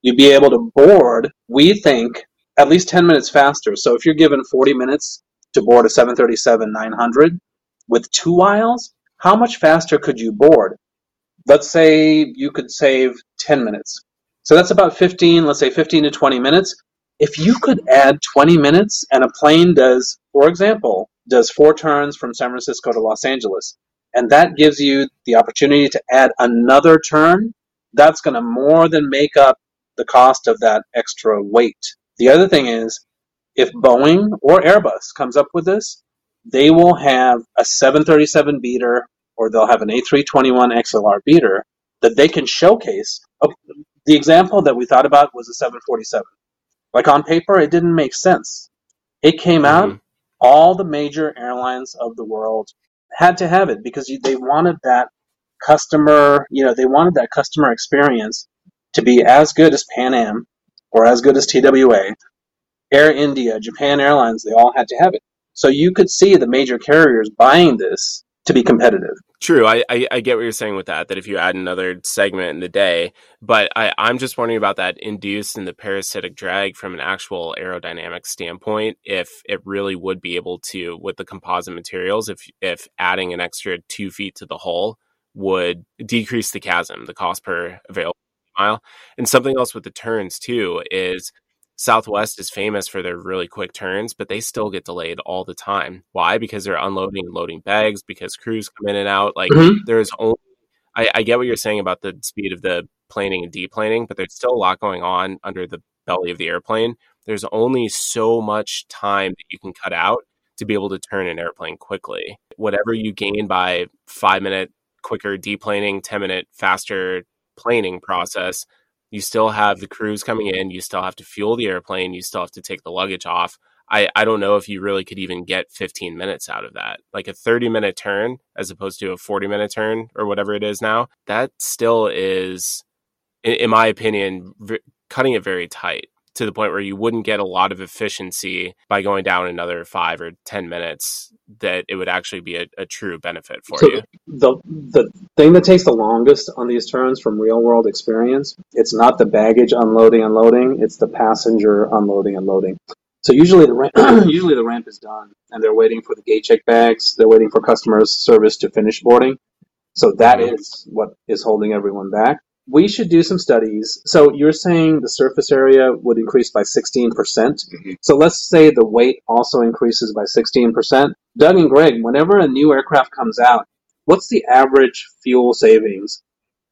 You'd be able to board, we think, at least 10 minutes faster. So if you're given 40 minutes to board a 737 900 with two aisles, how much faster could you board? Let's say you could save 10 minutes. So that's about 15, let's say 15 to 20 minutes. If you could add 20 minutes and a plane does, for example, does four turns from San Francisco to Los Angeles, and that gives you the opportunity to add another turn, that's going to more than make up the cost of that extra weight. The other thing is, if Boeing or Airbus comes up with this, they will have a 737 beater or they'll have an A321 XLR beater that they can showcase. Okay, The example that we thought about was a 747. Like on paper, it didn't make sense. It came out, Mhm. all the major airlines of the world had to have it because they wanted that customer, you know, they wanted that customer experience to be as good as Pan Am or as good as TWA. Air India, Japan Airlines, they all had to have it. So you could see the major carriers buying this to be competitive. True, I, I, I get what you're saying with that. That if you add another segment in the day, but I, I'm just wondering about that induced and the parasitic drag from an actual aerodynamic standpoint. If it really would be able to, with the composite materials, if if adding an extra two feet to the hull would decrease the CASM, the cost per available mile, and something else with the turns too is Southwest is famous for their really quick turns, but they still get delayed all the time. Why? Because they're unloading and loading bags, because crews come in and out. Like Mhm. there's only I, I get what you're saying about the speed of the planing and deplaning, but there's still a lot going on under the belly of the airplane. There's only so much time that you can cut out to be able to turn an airplane quickly. Whatever you gain by five minute quicker deplaning, 10 minute faster planing process, you still have the crews coming in, you still have to fuel the airplane, you still have to take the luggage off. I, I don't know if you really could even get 15 minutes out of that. Like a 30 minute turn as opposed to a 40 minute turn or whatever it is now, that still is, in, in my opinion, v- cutting it very tight to the point where you wouldn't get a lot of efficiency by going down another five or 10 minutes, that it would actually be a, a true benefit for So you. the the thing that takes the longest on these turns from real world experience, it's not the baggage unloading and loading, it's the passenger unloading and loading. So usually the ramp, usually the ramp is done, and they're waiting for the gate check bags. They're waiting for customer service to finish boarding. So that is what is holding everyone back. We should do some studies. So you're saying the surface area would increase by 16%. percent Mhm. So let's say the weight also increases by 16%. Doug and Greg, whenever a new aircraft comes out, what's the average fuel savings?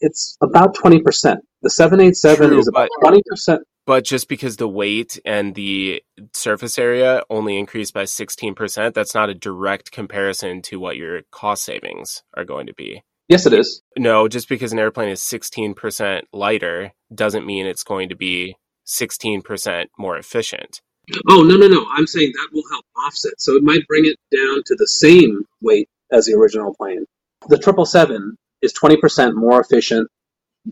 It's about 20%. The 787 True, is about but- 20%. But just because the weight and the surface area only increased by 16%, that's not a direct comparison to what your cost savings are going to be. Yes, it is. No, just because an airplane is 16% lighter doesn't mean it's going to be 16% more efficient. Oh, no, no, no. I'm saying that will help offset. So it might bring it down to the same weight as the original plane. The 777 is 20% more efficient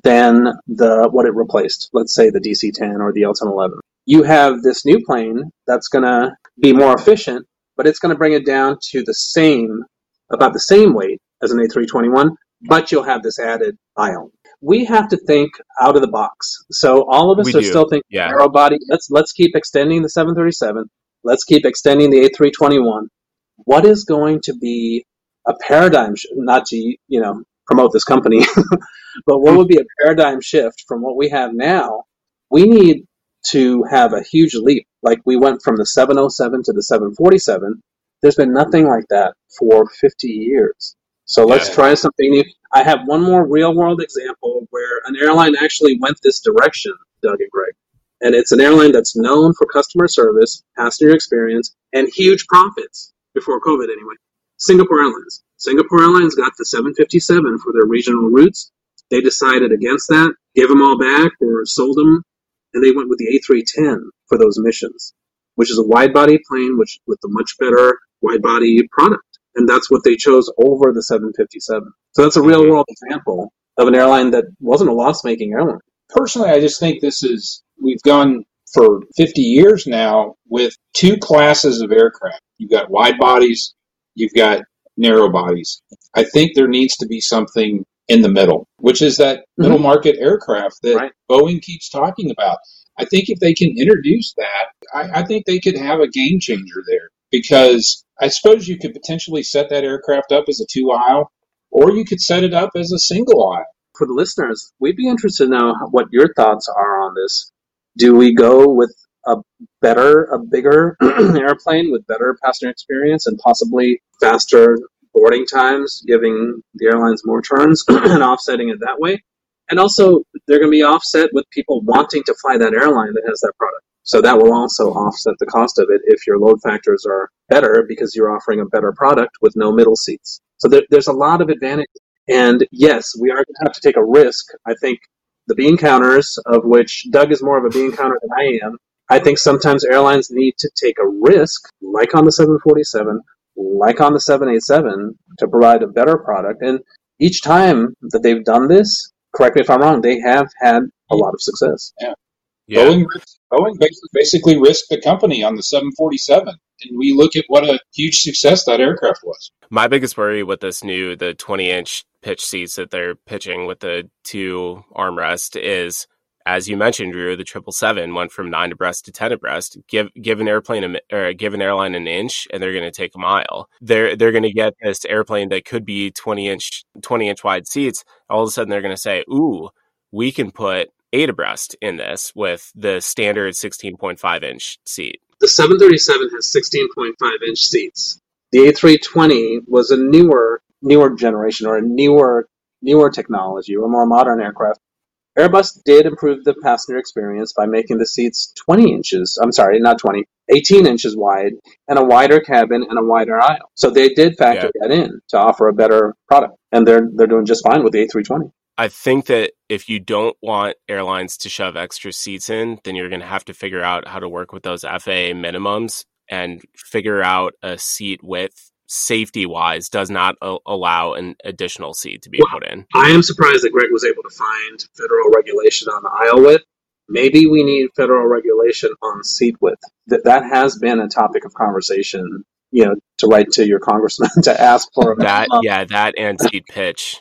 than the what it replaced. Let's say the DC-10 or the L-1011. You have this new plane that's going to be more efficient, but it's going to bring it down to the same, about the same weight as an A321, but you'll have this added aisle. We have to think out of the box. So all of us We are do. still thinking Yeah. narrow body. Let's let's keep extending the 737. Let's keep extending the A321. What is going to be a paradigm? Sh- not to you know promote this company, but what would be a paradigm shift from what we have now? We need to have a huge leap. Like we went from the 707 to the 747. There's been nothing like that for 50 years. So let's Yeah. try something new. I have one more real world example where an airline actually went this direction, Doug and Greg. And it's an airline that's known for customer service, passenger experience, and huge profits before COVID anyway. Singapore Airlines. Singapore Airlines got the 757 for their regional routes. They decided against that, gave them all back or sold them, and they went with the A310 for those missions, which is a wide body plane which with a much better wide body product. And that's what they chose over the 757. So that's a real mm-hmm. world example of an airline that wasn't a loss making airline. personally, I just think this is we've gone for 50 years now with two classes of aircraft. You've got wide bodies, you've got narrow bodies. I think there needs to be something in the middle, which is that mm-hmm. middle market aircraft that Right. Boeing keeps talking about. I think if they can introduce that, I, I think they could have a game changer there because I suppose you could potentially set that aircraft up as a two aisle or you could set it up as a single aisle. For the listeners, we'd be interested to know what your thoughts are on this. Do we go with a better, a bigger airplane with better passenger experience and possibly faster boarding times, giving the airlines more turns and offsetting it that way? And also, they're going to be offset with people wanting to fly that airline that has that product. So that will also offset the cost of it if your load factors are better because you're offering a better product with no middle seats. So there, there's a lot of advantage. And yes, we are going to have to take a risk. I think the bean counters, of which Doug is more of a bean counter than I am, I think sometimes airlines need to take a risk, like on the 747, like on the 787, to provide a better product. And each time that they've done this, correct me if I'm wrong, they have had a lot of success. Yeah. Boeing, Boeing basically, risked the company on the 747, and we look at what a huge success that aircraft was. My biggest worry with this new the 20 inch pitch seats that they're pitching with the two armrest is, as you mentioned, Drew, the triple seven went from nine abreast to ten abreast. Give give an airplane a, or give an airline an inch, and they're going to take a mile. They're they're going to get this airplane that could be 20 inch 20 inch wide seats. All of a sudden, they're going to say, "Ooh, we can put eight abreast in this with the standard 16.5 inch seat." The 737 has 16.5 inch seats. The A320 was a newer newer generation or a newer newer technology or more modern aircraft. Airbus did improve the passenger experience by making the seats 20 inches, I'm sorry, not 20, 18 inches wide and a wider cabin and a wider aisle. So they did factor that in to offer a better product. And they're they're doing just fine with the A320. I think that if you don't want airlines to shove extra seats in, then you're going to have to figure out how to work with those FAA minimums and figure out a seat width safety wise does not a- allow an additional seat to be Well, put in. I am surprised that Greg was able to find federal regulation on the aisle width. Maybe we need federal regulation on seat width. That that has been a topic of conversation. You know, to write to your congressman to ask for a That yeah, that and seat pitch.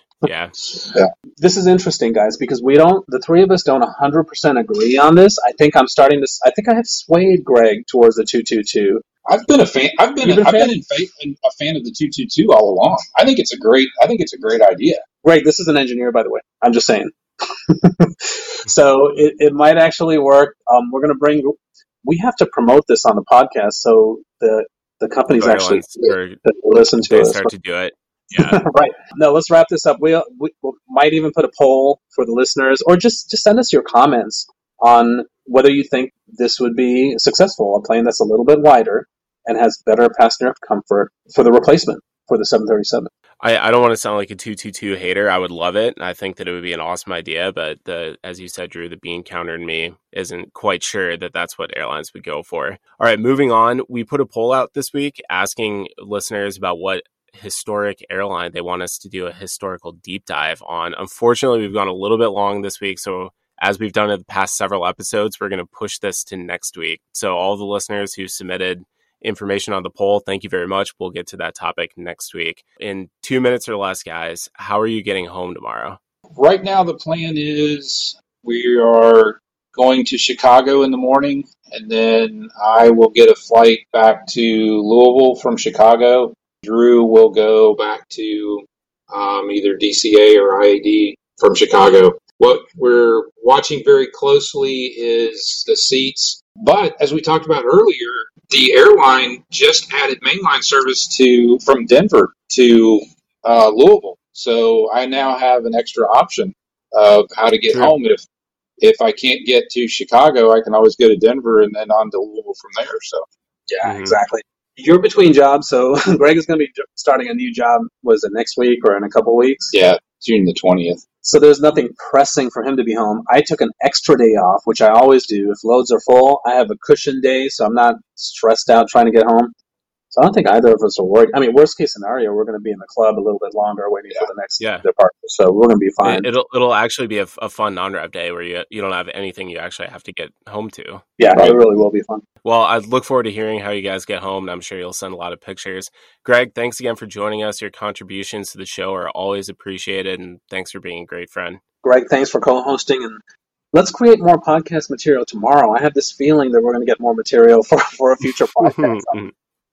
Yeah. This is interesting, guys, because we don't. The three of us don't 100% agree on this. I think I'm starting to. I think I have swayed Greg towards the 222. I've been a fan. I've been. You've been a I've fan? been in fa- in- a fan of the two two two all along. I think it's a great. I think it's a great idea. Greg, this is an engineer, by the way. I'm just saying. so it, it might actually work. Um, we're going to bring. We have to promote this on the podcast, so the the companies actually listen to they us. start to do it. Yeah. right. No, let's wrap this up. We, we, we might even put a poll for the listeners, or just just send us your comments on whether you think this would be successful. A plane that's a little bit wider and has better passenger comfort for the replacement for the 737. I, I don't want to sound like a 222 hater. I would love it. I think that it would be an awesome idea, but the as you said, Drew, the bean counter in me isn't quite sure that that's what airlines would go for. All right, moving on. We put a poll out this week asking listeners about what historic airline they want us to do a historical deep dive on. Unfortunately, we've gone a little bit long this week, so as we've done in the past several episodes, we're going to push this to next week. So all the listeners who submitted information on the poll. Thank you very much. We'll get to that topic next week. In two minutes or less, guys, how are you getting home tomorrow? Right now, the plan is we are going to Chicago in the morning, and then I will get a flight back to Louisville from Chicago. Drew will go back to um, either DCA or IAD from Chicago. What we're watching very closely is the seats. But as we talked about earlier, the airline just added mainline service to from Denver to uh, Louisville. So I now have an extra option of how to get True. home. If if I can't get to Chicago, I can always go to Denver and then on to Louisville from there. So yeah, mm-hmm. exactly. You're between jobs, so Greg is going to be starting a new job. Was it next week or in a couple weeks? Yeah, June the twentieth. So there's nothing pressing for him to be home. I took an extra day off, which I always do. If loads are full, I have a cushion day, so I'm not stressed out trying to get home. So I don't think either of us are worried. I mean, worst case scenario, we're going to be in the club a little bit longer, waiting yeah. for the next yeah. departure. So we're going to be fine. It'll it'll actually be a, a fun non-rev day where you you don't have anything you actually have to get home to. Yeah, right. it really will be fun. Well, I look forward to hearing how you guys get home, and I'm sure you'll send a lot of pictures. Greg, thanks again for joining us. Your contributions to the show are always appreciated, and thanks for being a great friend. Greg, thanks for co-hosting and let's create more podcast material tomorrow. I have this feeling that we're going to get more material for, for a future mm-hmm, podcast. Mm-hmm.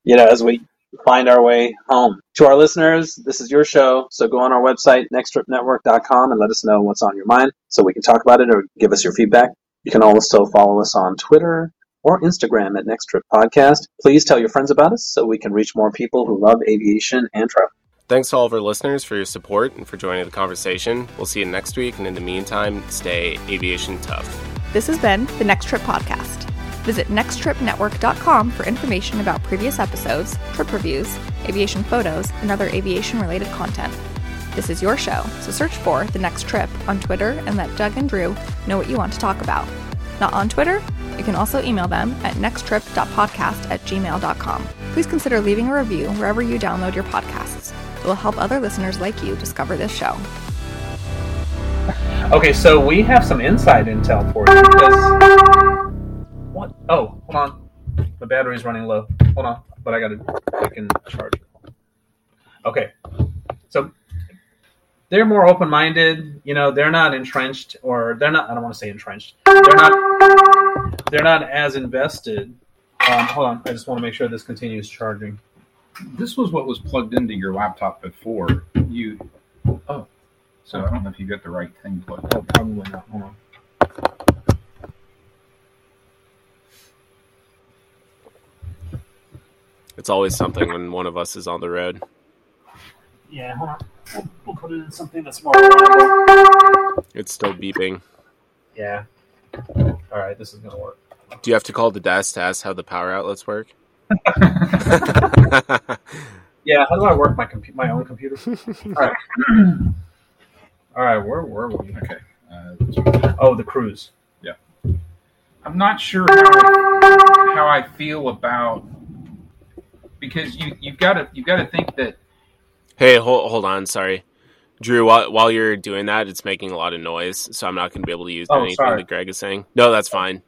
You know, as we find our way home. To our listeners, this is your show, so go on our website, nexttripnetwork.com, and let us know what's on your mind so we can talk about it or give us your feedback. You can also follow us on Twitter or Instagram at Next Trip Podcast. Please tell your friends about us so we can reach more people who love aviation and travel. Thanks to all of our listeners for your support and for joining the conversation. We'll see you next week, and in the meantime, stay aviation tough. This has been the Next Trip Podcast. Visit nexttripnetwork.com for information about previous episodes, trip reviews, aviation photos, and other aviation related content. This is your show, so search for The Next Trip on Twitter and let Doug and Drew know what you want to talk about. Not on Twitter? You can also email them at nexttrip.podcast at gmail.com. Please consider leaving a review wherever you download your podcasts. It will help other listeners like you discover this show. Okay, so we have some inside intel for you because what? Oh, hold on, the battery's running low. Hold on, but I got to I can charge it. Okay, so they're more open-minded. You know, they're not entrenched, or they're not. I don't want to say entrenched. They're not. They're not as invested. Um, hold on, I just want to make sure this continues charging this was what was plugged into your laptop before you. Oh, so I don't know if you got the right thing plugged. Oh, probably not. Hold on. It's always something when one of us is on the road. Yeah, hold on. We'll, we'll put it in something that's more reliable. It's still beeping. Yeah. All right, this is gonna work. Do you have to call the desk to ask how the power outlets work? yeah, how do I work my compu- my own computer? All right. All right, where were we? Okay. Uh, oh, the crews. Yeah. I'm not sure how, how I feel about because you you've got to you've got to think that. Hey, hold hold on. Sorry. Drew, while, while you're doing that, it's making a lot of noise, so I'm not going to be able to use oh, anything sorry. that Greg is saying. No, that's fine.